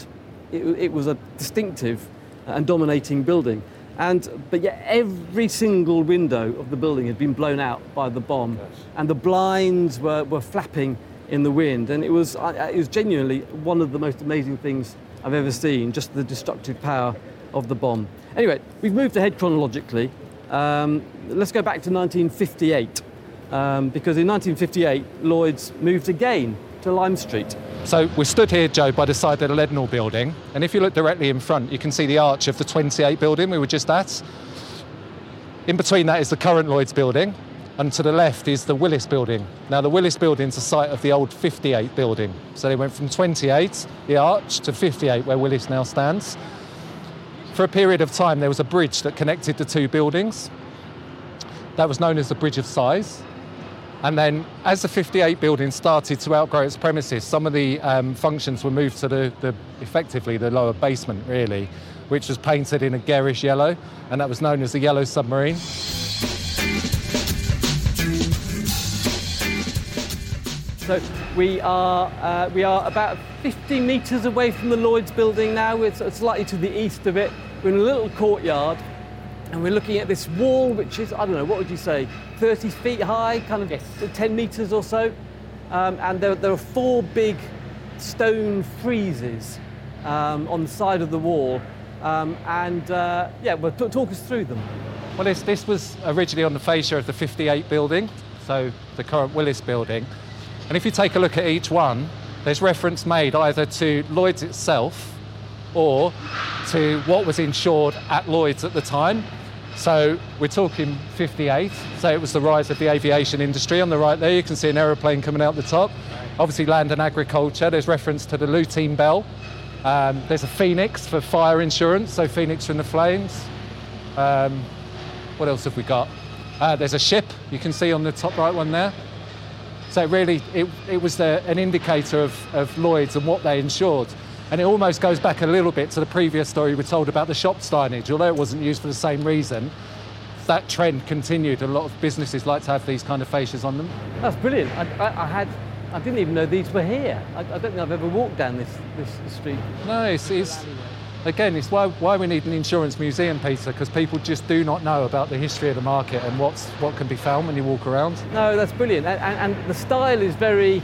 it, it was a distinctive and dominating building. And, but yet every single window of the building had been blown out by the bomb, yes. and the blinds were, were flapping in the wind. And it was, it was genuinely one of the most amazing things I've ever seen, just the destructive power of the bomb. Anyway, we've moved ahead chronologically. Um, let's go back to 1958 um, because in 1958 Lloyd's moved again to Lime Street. So we're stood here, Joe, by the side of the Leadenhall building, and if you look directly in front, you can see the arch of the 28 building we were just at. In between that is the current Lloyd's building, and to the left is the Willis building. Now, the Willis building is the site of the old 58 building. So they went from 28, the arch, to 58, where Willis now stands. For a period of time, there was a bridge that connected the two buildings. That was known as the Bridge of Sighs. And then, as the 58 building started to outgrow its premises, some of the um, functions were moved to the, the effectively the lower basement, really, which was painted in a garish yellow, and that was known as the Yellow Submarine. So we are uh, we are about 50 metres away from the Lloyd's building now. It's slightly to the east of it. We're in a little courtyard, and we're looking at this wall, which is I don't know what would you say, 30 feet high, kind of Yes. 10 metres or so. Um, and there, there are four big stone friezes um, on the side of the wall. Um, and uh, yeah, well, t- talk us through them. Well, this, this was originally on the fascia of the 58 building, so the current Willis building. And if you take a look at each one, there's reference made either to Lloyd's itself or to what was insured at Lloyd's at the time. So we're talking 58, so it was the rise of the aviation industry. On the right there, you can see an aeroplane coming out the top. Obviously, land and agriculture, there's reference to the Lutine Bell. Um, there's a phoenix for fire insurance, so phoenix from the flames. Um, what else have we got? Uh, there's a ship you can see on the top right one there. So really, it, it was the, an indicator of, of Lloyd's and what they insured. And it almost goes back a little bit to the previous story we told about the shop signage. Although it wasn't used for the same reason, that trend continued. A lot of businesses like to have these kind of fascias on them. That's brilliant. I, I, I had I didn't even know these were here. I, I don't think I've ever walked down this, this street. No, it's, it's again, it's why, why we need an insurance museum, Peter, because people just do not know about the history of the market and what's, what can be found when you walk around. No, that's brilliant. And, and, and the style is very,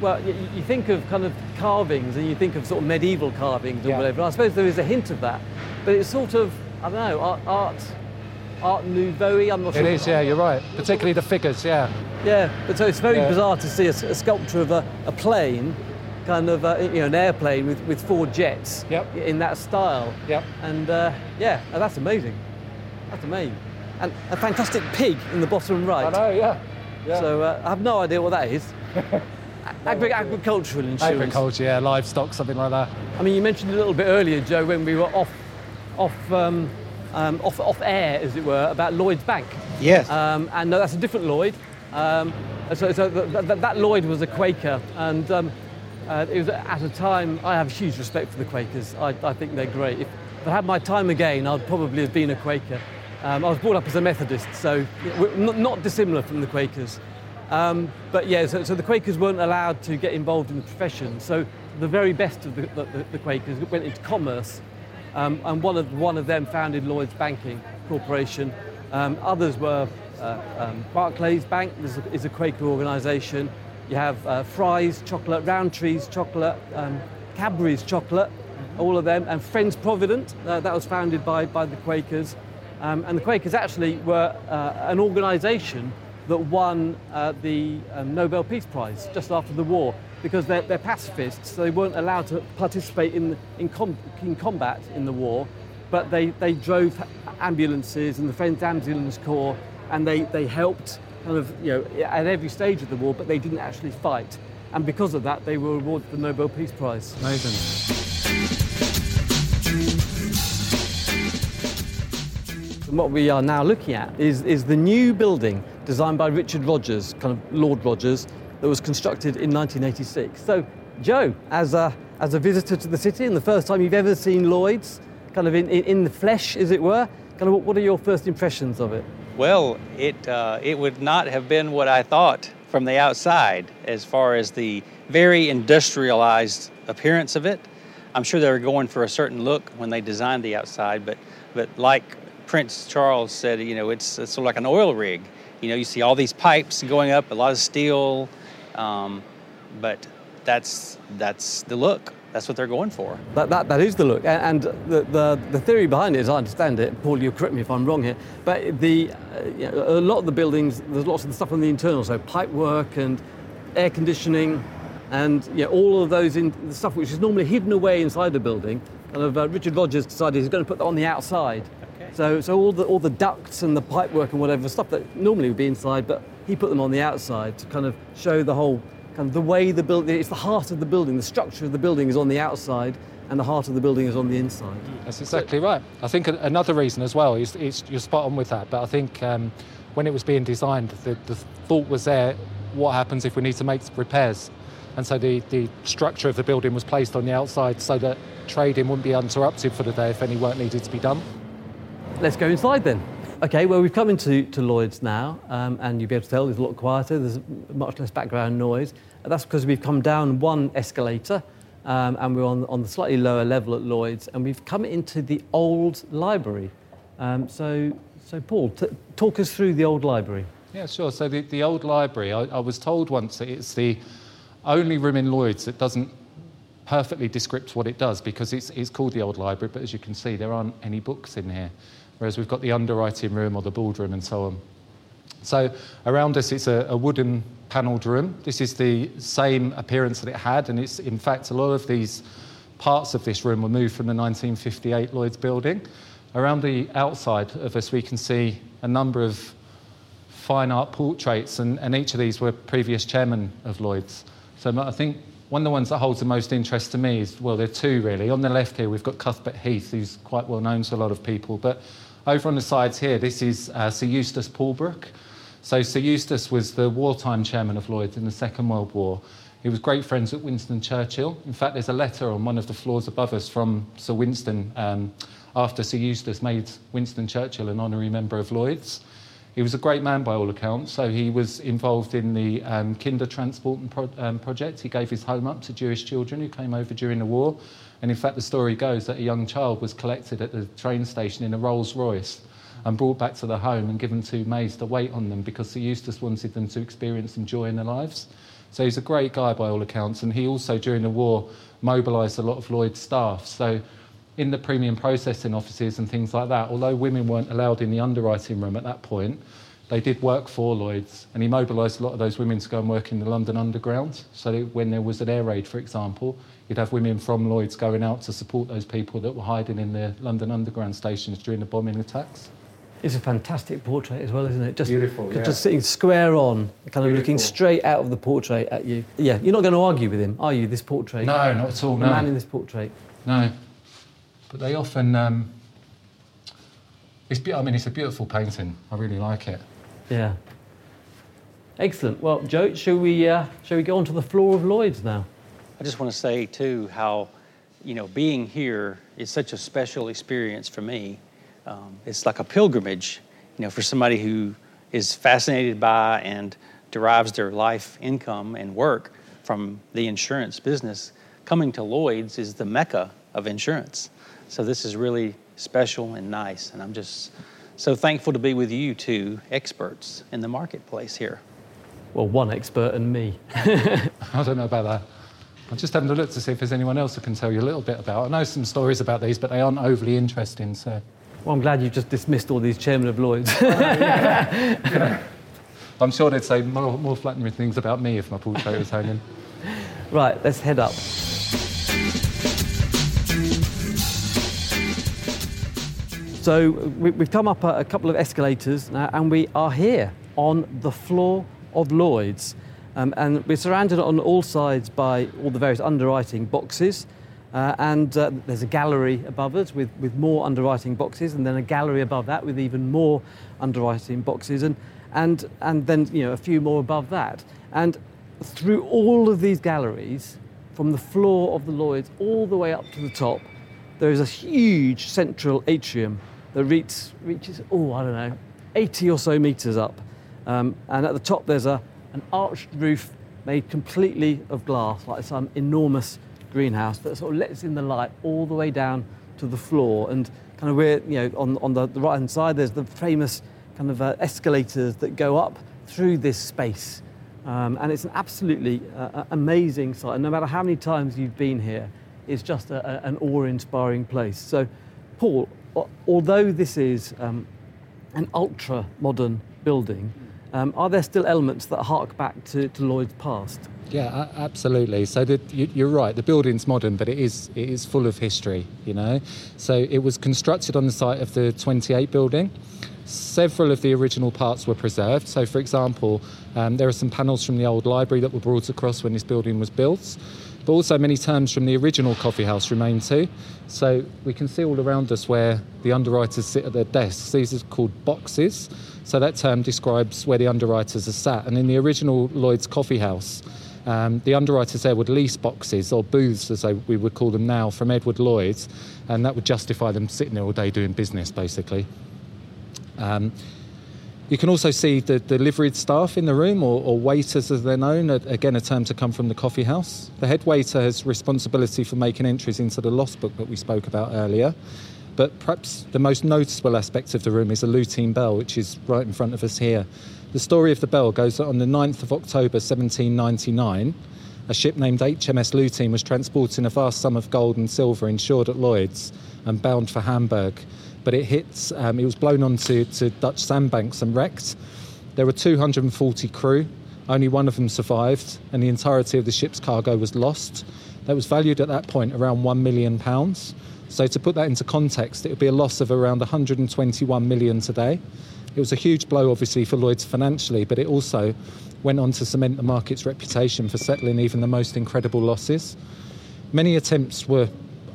well, you, you think of kind of carvings and you think of sort of medieval carvings or Yeah. whatever. I suppose there is a hint of that. But it's sort of, I don't know, art, art, art nouveau I'm not It sure. is, yeah, you're right. Particularly the figures, yeah. Yeah, but so it's very Yeah. bizarre to see a sculpture of a, a plane, kind of, uh, you know, an airplane with, with four jets Yep. in that style. Yep. And uh, yeah, and that's amazing. That's amazing. And a fantastic pig in the bottom right. I know, yeah. yeah. So uh, I have no idea what that is. Agri- agricultural insurance. Agriculture, yeah, livestock, something like that. I mean, you mentioned a little bit earlier, Joe, when we were off, off, um, um, off, off air, as it were, about Lloyd's Bank. Yes. Um, and no, that's a different Lloyd. Um, so so th- th- that Lloyd was a Quaker, and um, uh, it was at a time I have huge respect for the Quakers. I, I think they're great. If, if I had my time again, I'd probably have been a Quaker. Um, I was brought up as a Methodist, so we're not, not dissimilar from the Quakers. Um, but yeah, so, so the Quakers weren't allowed to get involved in the profession. So the very best of the, the, the Quakers went into commerce, um, and one of one of them founded Lloyd's Banking Corporation. Um, others were uh, um, Barclays Bank is a, is a Quaker organisation. You have uh, Fry's Chocolate, Rowntree's Chocolate, um, Cadbury's Chocolate, all of them, and Friends Provident. Uh, that was founded by by the Quakers, um, and the Quakers actually were uh, an organisation that won uh, the um, Nobel Peace Prize just after the war because they're, they're pacifists, so they weren't allowed to participate in, in, com- in combat in the war, but they, they drove ambulances and the Friends Ambulance Corps and they, they helped kind of, you know, at every stage of the war, but they didn't actually fight. And because of that, they were awarded the Nobel Peace Prize. Amazing. What we are now looking at is, is the new building designed by Richard Rogers, kind of Lord Rogers, that was constructed in 1986. So, Joe, as a, as a visitor to the city and the first time you've ever seen Lloyd's, kind of in, in, in the flesh, as it were, kind of what- are your first impressions of it? Well, it uh, it would not have been what I thought from the outside, as far as the very industrialized appearance of it. I'm sure they were going for a certain look when they designed the outside, but but like Prince Charles said, you know, it's, it's sort of like an oil rig. You know, you see all these pipes going up, a lot of steel, um, but that's that's the look. That's what they're going for. That, that, that is the look. And the, the, the theory behind it, as I understand it, Paul, you correct me if I'm wrong here, but the, uh, you know, a lot of the buildings, there's lots of stuff on the internal, so pipe work and air conditioning and you know, all of those in, the stuff which is normally hidden away inside the building. And uh, Richard Rogers decided he's going to put that on the outside. So, so all, the, all the ducts and the pipework and whatever, stuff that normally would be inside, but he put them on the outside to kind of show the whole, kind of the way the building, it's the heart of the building, the structure of the building is on the outside and the heart of the building is on the inside. That's exactly right. I think another reason as well is, is you're spot on with that, but I think um, when it was being designed, the, the thought was there, what happens if we need to make repairs? And so the, the structure of the building was placed on the outside so that trading wouldn't be interrupted for the day if any work needed to be done. Let's go inside then. Okay, well, we've come into to Lloyd's now, um, and you'll be able to tell there's a lot quieter, there's much less background noise. And that's because we've come down one escalator um, and we're on, on the slightly lower level at Lloyd's, and we've come into the old library. Um, so, so, Paul, t- talk us through the old library. Yeah, sure. So, the, the old library, I, I was told once that it's the only room in Lloyd's that doesn't perfectly descript what it does because it's, it's called the old library, but as you can see, there aren't any books in here, whereas we've got the underwriting room or the boardroom and so on. So around us, it's a, a wooden panelled room. This is the same appearance that it had, and it's in fact a lot of these parts of this room were moved from the 1958 Lloyd's building. Around the outside of us, we can see a number of fine art portraits, and, and each of these were previous chairmen of Lloyd's. So I think one of the ones that holds the most interest to me is, well, there are two really. On the left here, we've got Cuthbert Heath, who's quite well known to a lot of people. But over on the sides here, this is uh, Sir Eustace Pulbrook. So Sir Eustace was the wartime chairman of Lloyd's in the Second World War. He was great friends with Winston Churchill. In fact, there's a letter on one of the floors above us from Sir Winston um, after Sir Eustace made Winston Churchill an honorary member of Lloyd's. He was a great man by all accounts. So he was involved in the um, Kindertransporten pro- um, project. He gave his home up to Jewish children who came over during the war. And in fact, the story goes that a young child was collected at the train station in a Rolls Royce and brought back to the home and given to maids to wait on them because Sir Eustace wanted them to experience some joy in their lives. So he's a great guy by all accounts. And he also, during the war, mobilised a lot of Lloyd's staff. So in the premium processing offices and things like that, although women weren't allowed in the underwriting room at that point, they did work for Lloyd's, and he mobilised a lot of those women to go and work in the London Underground. So when there was an air raid, for example, you'd have women from Lloyd's going out to support those people that were hiding in the London Underground stations during the bombing attacks. It's a fantastic portrait as well, isn't it? Just, Beautiful, yeah. Just sitting square on, kind of Beautiful. looking straight out of the portrait at you. Yeah, you're not going to argue with him, are you, this portrait? No, not at all, the no. man in this portrait. No but they often. Um, it's, I mean, it's a beautiful painting. I really like it. Yeah. Excellent. Well, Joe, shall we uh, shall we go on to the floor of Lloyd's now? I just want to say too how, you know, being here is such a special experience for me. Um, it's like a pilgrimage, you know, for somebody who is fascinated by and derives their life income and work from the insurance business. Coming to Lloyd's is the mecca of insurance. So this is really special and nice, and I'm just so thankful to be with you two experts in the marketplace here. Well, one expert and me. I don't know about that. I'm just having a look to see if there's anyone else who can tell you a little bit about. I know some stories about these, but they aren't overly interesting. So. Well, I'm glad you've just dismissed all these chairmen of Lloyd's. yeah. Yeah. I'm sure they'd say more, more flattering things about me if my portrait was hanging. Right, let's head up. So we, have come up a, a, couple of escalators now, and we are here on the floor of Lloyd's. Um, and we're surrounded on all sides by all the various underwriting boxes. Uh, and uh, there's a gallery above us with, with more underwriting boxes, and then a gallery above that with even more underwriting boxes, and, and, and then you know, a few more above that. And through all of these galleries, from the floor of the Lloyd's all the way up to the top, there is a huge central atrium that reach, reaches, oh, I don't know, 80 or so metres up. Um, and at the top, there's a, an arched roof made completely of glass, like some enormous greenhouse that sort of lets in the light all the way down to the floor. And kind of where, you know, on, on the, the right hand side, there's the famous kind of uh, escalators that go up through this space. Um, and it's an absolutely uh, amazing sight. And no matter how many times you've been here, it's just a, a, an awe inspiring place. So, Paul, although this is um, an ultra modern building, um, are there still elements that hark back to, to Lloyd's past? Yeah, absolutely. So the, you, are right. The building's modern, but it is it is full of history. You know, so it was constructed on the site of the 28 building. Several of the original parts were preserved. So, for example, um, there are some panels from the old library that were brought across when this building was built but also many terms from the original coffee house remain too. So we can see all around us where the underwriters sit at their desks. These are called boxes. So that term describes where the underwriters are sat. And in the original Lloyd's Coffee House, um, the underwriters there would lease boxes or booths, as we would call them now, from Edward Lloyd's, and that would justify them sitting there all day doing business, basically. Um, you can also see the, the liveried staff in the room, or, or, waiters as they're known, again, a term to come from the coffee house. The head waiter has responsibility for making entries into the loss book that we spoke about earlier. But perhaps the most noticeable aspect of the room is a Lutine Bell, which is right in front of us here. The story of the bell goes that on the 9th of October 1799, a ship named HMS Lutine was transporting a vast sum of gold and silver insured at Lloyd's and bound for Hamburg but it hit, um, it was blown onto to Dutch sandbanks and wrecked. There were 240 crew, only one of them survived, and the entirety of the ship's cargo was lost. That was valued at that point around £1 million. So, to put that into context, it would be a loss of around 121 million today. It was a huge blow, obviously, for Lloyd's financially, but it also went on to cement the market's reputation for settling even the most incredible losses. Many attempts were,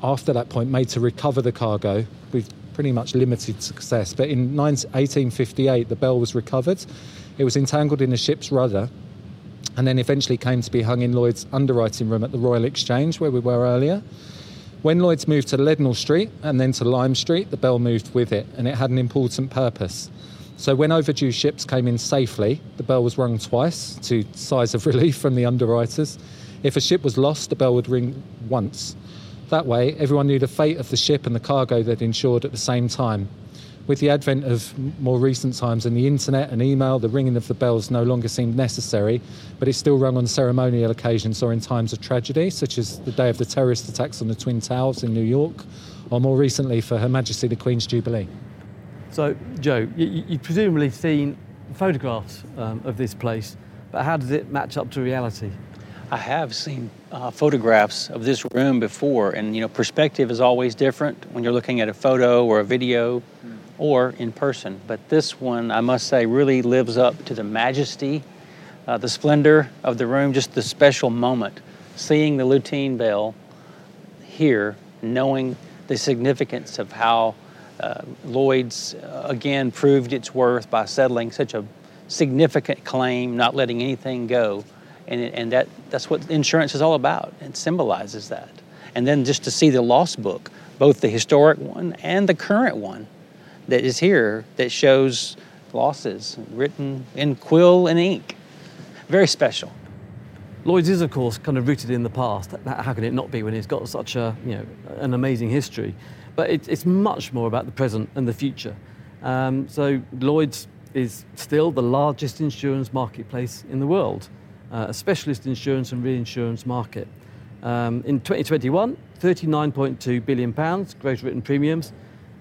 after that point, made to recover the cargo with pretty much limited success. But in 1858, the bell was recovered. It was entangled in the ship's rudder and then eventually came to be hung in Lloyd's underwriting room at the Royal Exchange, where we were earlier. When Lloyd's moved to Leadenhall Street and then to Lime Street, the bell moved with it, and it had an important purpose. So when overdue ships came in safely, the bell was rung twice to sighs of relief from the underwriters. If a ship was lost, the bell would ring once. That way, everyone knew the fate of the ship and the cargo they'd insured at the same time. With the advent of more recent times and the internet and email, the ringing of the bells no longer seemed necessary, but it's still rung on ceremonial occasions or in times of tragedy, such as the day of the terrorist attacks on the Twin Towers in New York, or more recently for Her Majesty the Queen's Jubilee. So, Joe, you, have presumably seen photographs um, of this place, but how does it match up to reality? I have seen uh, photographs of this room before, and you know, perspective is always different when you're looking at a photo or a video mm. Or in person. But this one, I must say, really lives up to the majesty, uh, the splendor of the room, just the special moment. Seeing the Lutine Bell here, knowing the significance of how uh, Lloyd's uh, again proved its worth by settling such a significant claim, not letting anything go and, and that, that's what insurance is all about. It symbolizes that. And then just to see the loss book, both the historic one and the current one that is here that shows losses written in quill and ink. Very special. Lloyd's is, of course, kind of rooted in the past. How can it not be when it's got such a, you know, an amazing history? But it, it's much more about the present and the future. Um, so Lloyd's is still the largest insurance marketplace in the world uh, a specialist insurance and reinsurance market. Um, in 2021, 39.2 billion pounds gross written premiums,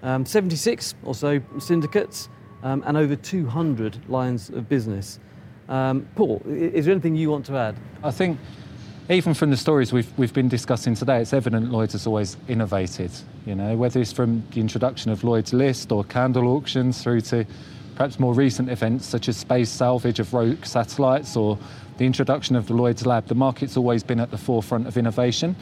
um, 76 or so syndicates, um, and over 200 lines of business. Um, Paul, is there anything you want to add? I think even from the stories we've, we've been discussing today, it's evident Lloyd's has always innovated. You know, whether it's from the introduction of Lloyd's List or candle auctions through to perhaps more recent events such as space salvage of rogue satellites or the introduction of the Lloyd's Lab, the market's always been at the forefront of innovation.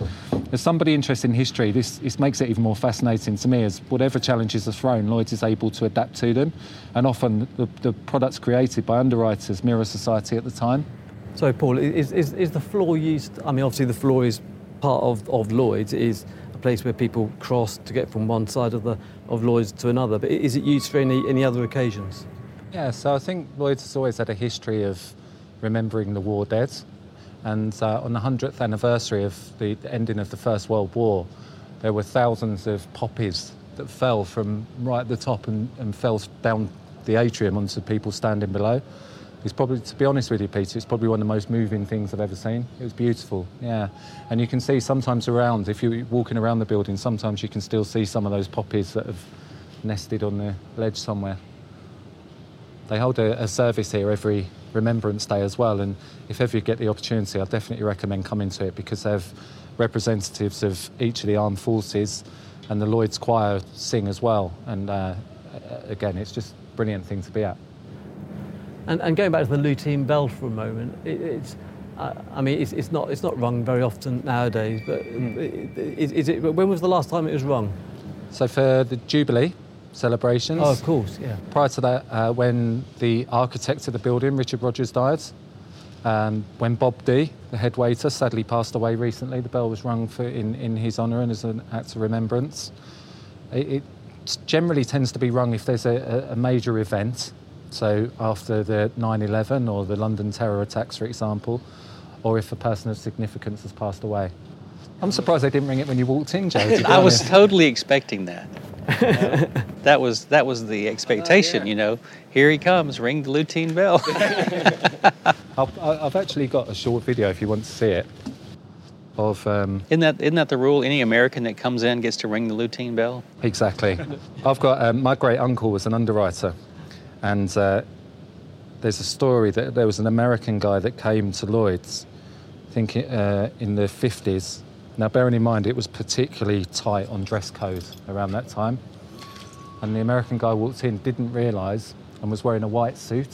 As somebody interested in history, this, this makes it even more fascinating to me as whatever challenges are thrown, Lloyd's is able to adapt to them. And often the, the products created by underwriters mirror society at the time. So, Paul, is, is, is the floor used? I mean, obviously, the floor is part of, of Lloyd's, it is a place where people cross to get from one side of, the, of Lloyd's to another. But is it used for any, any other occasions? Yeah, so I think Lloyd's has always had a history of remembering the war dead. And uh, on the 100th anniversary of the ending of the First World War, there were thousands of poppies that fell from right at the top and, and fell down the atrium onto people standing below. It's probably, to be honest with you, Peter, it's probably one of the most moving things I've ever seen. It was beautiful, yeah. And you can see sometimes around, if you're walking around the building, sometimes you can still see some of those poppies that have nested on the ledge somewhere. They hold a, a service here every Remembrance Day as well. And if ever you get the opportunity, I definitely recommend coming to it because they have representatives of each of the armed forces and the Lloyd's Choir sing as well. And uh, again, it's just a brilliant thing to be at. And, and going back to the Lutine Bell for a moment, it, it's, uh, I mean, it's, it's, not, it's not rung very often nowadays, but mm. is, is it, when was the last time it was rung? So for the Jubilee, celebrations. Oh, of course, yeah. Prior to that, uh, when the architect of the building, Richard Rogers, died, um, when Bob D, the head waiter, sadly passed away recently, the bell was rung for, in, in his honour and as an act of remembrance. It, it generally tends to be rung if there's a, a major event, so after the 9 11 or the London terror attacks, for example, or if a person of significance has passed away. I'm surprised they didn't ring it when you walked in, Joe. I was honest. totally expecting that. That was that was the expectation, you know. Here he comes, ring the Lutine Bell. I've, I've actually got a short video if you want to see it. Of um, isn't that isn't that the rule? Any American that comes in gets to ring the Lutine Bell. exactly. I've got um, my great uncle was an underwriter, and uh, there's a story that there was an American guy that came to Lloyd's, I think uh, in the 50s. Now, bearing in mind it was particularly tight on dress code around that time, and the American guy walked in, didn't realise, and was wearing a white suit.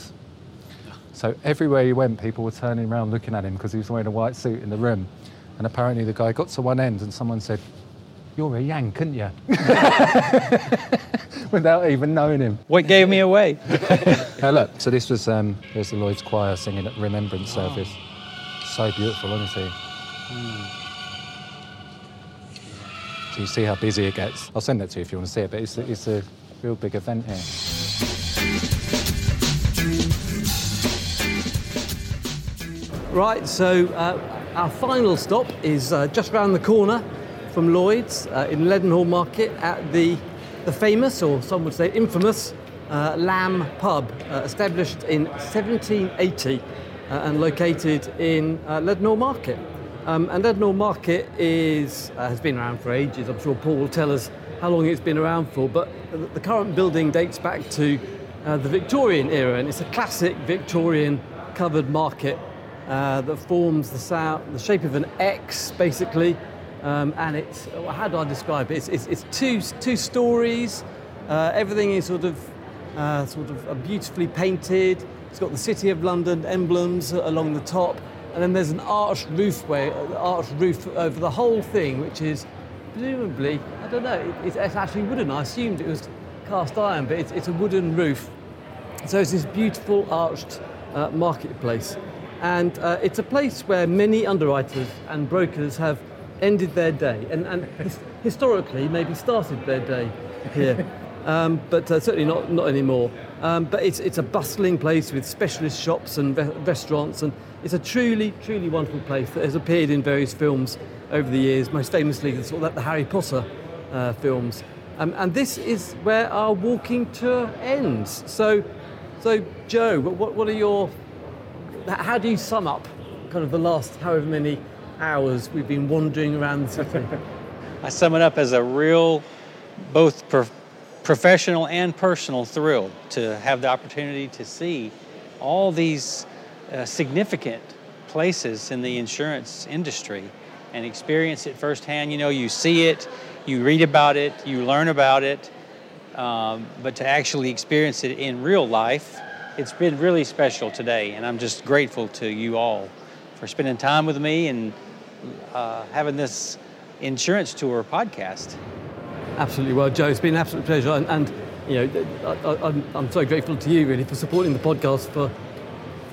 So everywhere he went, people were turning around looking at him because he was wearing a white suit in the room. And apparently the guy got to one end and someone said, You're a Yank, aren't you? Without even knowing him. What gave me away? Now look, so this was, um, there's the Lloyd's Choir singing at Remembrance service. So beautiful, honestly. So you see how busy it gets. I'll send that to you if you want to see it, but it's, a- it's a real big event here. Right, so uh, our final stop is uh, just round the corner from Lloyd's uh, in Leadenhall Market at the, the famous, or some would say infamous, uh, Lamb Pub, uh, established in 1780 uh, and located in uh, Leadenhall Market. Um, and Leadenhall Market is, uh, has been around for ages. I'm sure Paul will tell us how long it's been around for, but the- current building dates back to uh, the Victorian era, and it's a classic Victorian covered market uh, that forms the, sound, the shape of an X, basically. Um, and it's, how do I describe it? It's, it's, it's two, two stories. Uh, everything is sort of, uh, sort of uh, beautifully painted. It's got the City of London emblems along the top. And then there's an arched roofway, uh, arched roof over the whole thing, which is presumably, I don't know, it- it's, it's actually wooden. I assumed it was cast iron, but it's, it's a wooden roof. So it's this beautiful arched uh, marketplace. And uh, it's a place where many underwriters and brokers have ended their day and, and his- historically maybe started their day here. Um, but uh, certainly not, not anymore. Um, but it's, it's a bustling place with specialist shops and re- restaurants, and it's a truly, truly wonderful place that has appeared in various films over the years, most famously the, sort of, the Harry Potter uh, films. Um, and this is where our walking tour ends. So, so Joe, what, what are your, how do you sum up kind of the last however many hours we've been wandering around the city? I sum it up as a real, both pro- professional and personal thrill to have the opportunity to see all these uh, significant places in the insurance industry and experience it firsthand. You know, you see it, you read about it, you learn about it, um, but to actually experience it in real life, it's been really special today. And I'm just grateful to you all for spending time with me and uh, having this insurance tour podcast. Absolutely. Well, Joe, it's been an absolute pleasure, and, and you know, I, I, I'm, I'm so grateful to you really for supporting the podcast for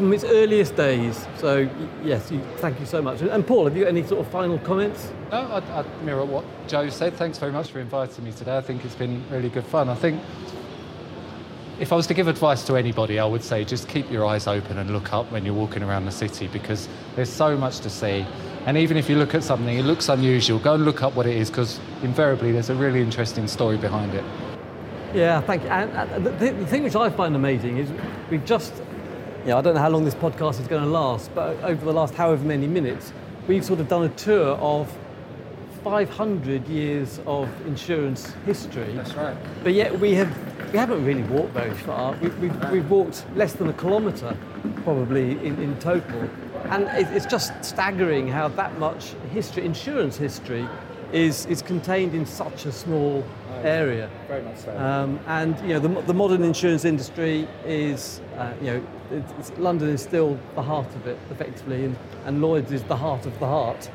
from its earliest days. So yes, you, thank you so much. And Paul, have you got any sort of final comments? No, I, I mirror what Joe said. Thanks very much for inviting me today. I think it's been really good fun. I think if I was to give advice to anybody, I would say just keep your eyes open and look up when you're walking around the city because there's so much to see. And even if you look at something, it looks unusual, go and look up what it is because invariably there's a really interesting story behind it. Yeah, thank you. And, uh, and the, thing which I find amazing is we've just, you know, I don't know how long this podcast is going to last, but over the last however many minutes, we've sort of done a tour of 500 years of insurance history. That's right. But yet we have we haven't really walked very far. We, we've, we've walked less than a kilometre, probably in, in total, and it's just staggering how that much history, insurance history, is is contained in such a small area. Very much so. Um, and you know the, the modern insurance industry is uh, you know it's, it's, London is still the heart of it effectively, and, and Lloyd's is the heart of the heart.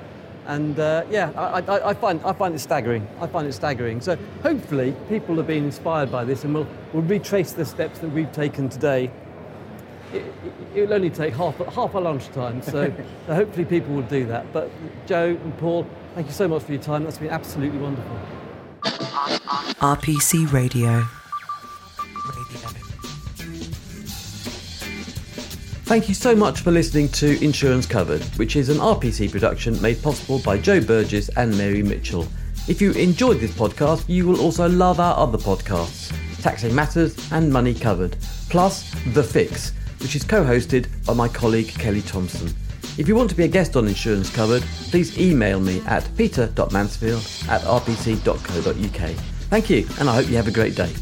And uh, yeah, I, I, I, find, I find it staggering. I find it staggering. So hopefully people have been inspired by this and will will retrace the steps that we've taken today. It, it will only take half, half a lunchtime, so, so hopefully people will do that. But Joe and Paul, thank you so much for your time. That's been absolutely wonderful. RPC Radio. Radio. Thank you so much for listening to Insurance Covered, which is an RPC production made possible by Joe Burgess and Mary Mitchell. If you enjoyed this podcast, you will also love our other podcasts, Taxing Matters and Money Covered, plus The Fix, which is co-hosted by my colleague Kelly Thompson. If you want to be a guest on Insurance Covered, please email me at peter.mansfield at rpc.co.uk. Thank you, and I hope you have a great day.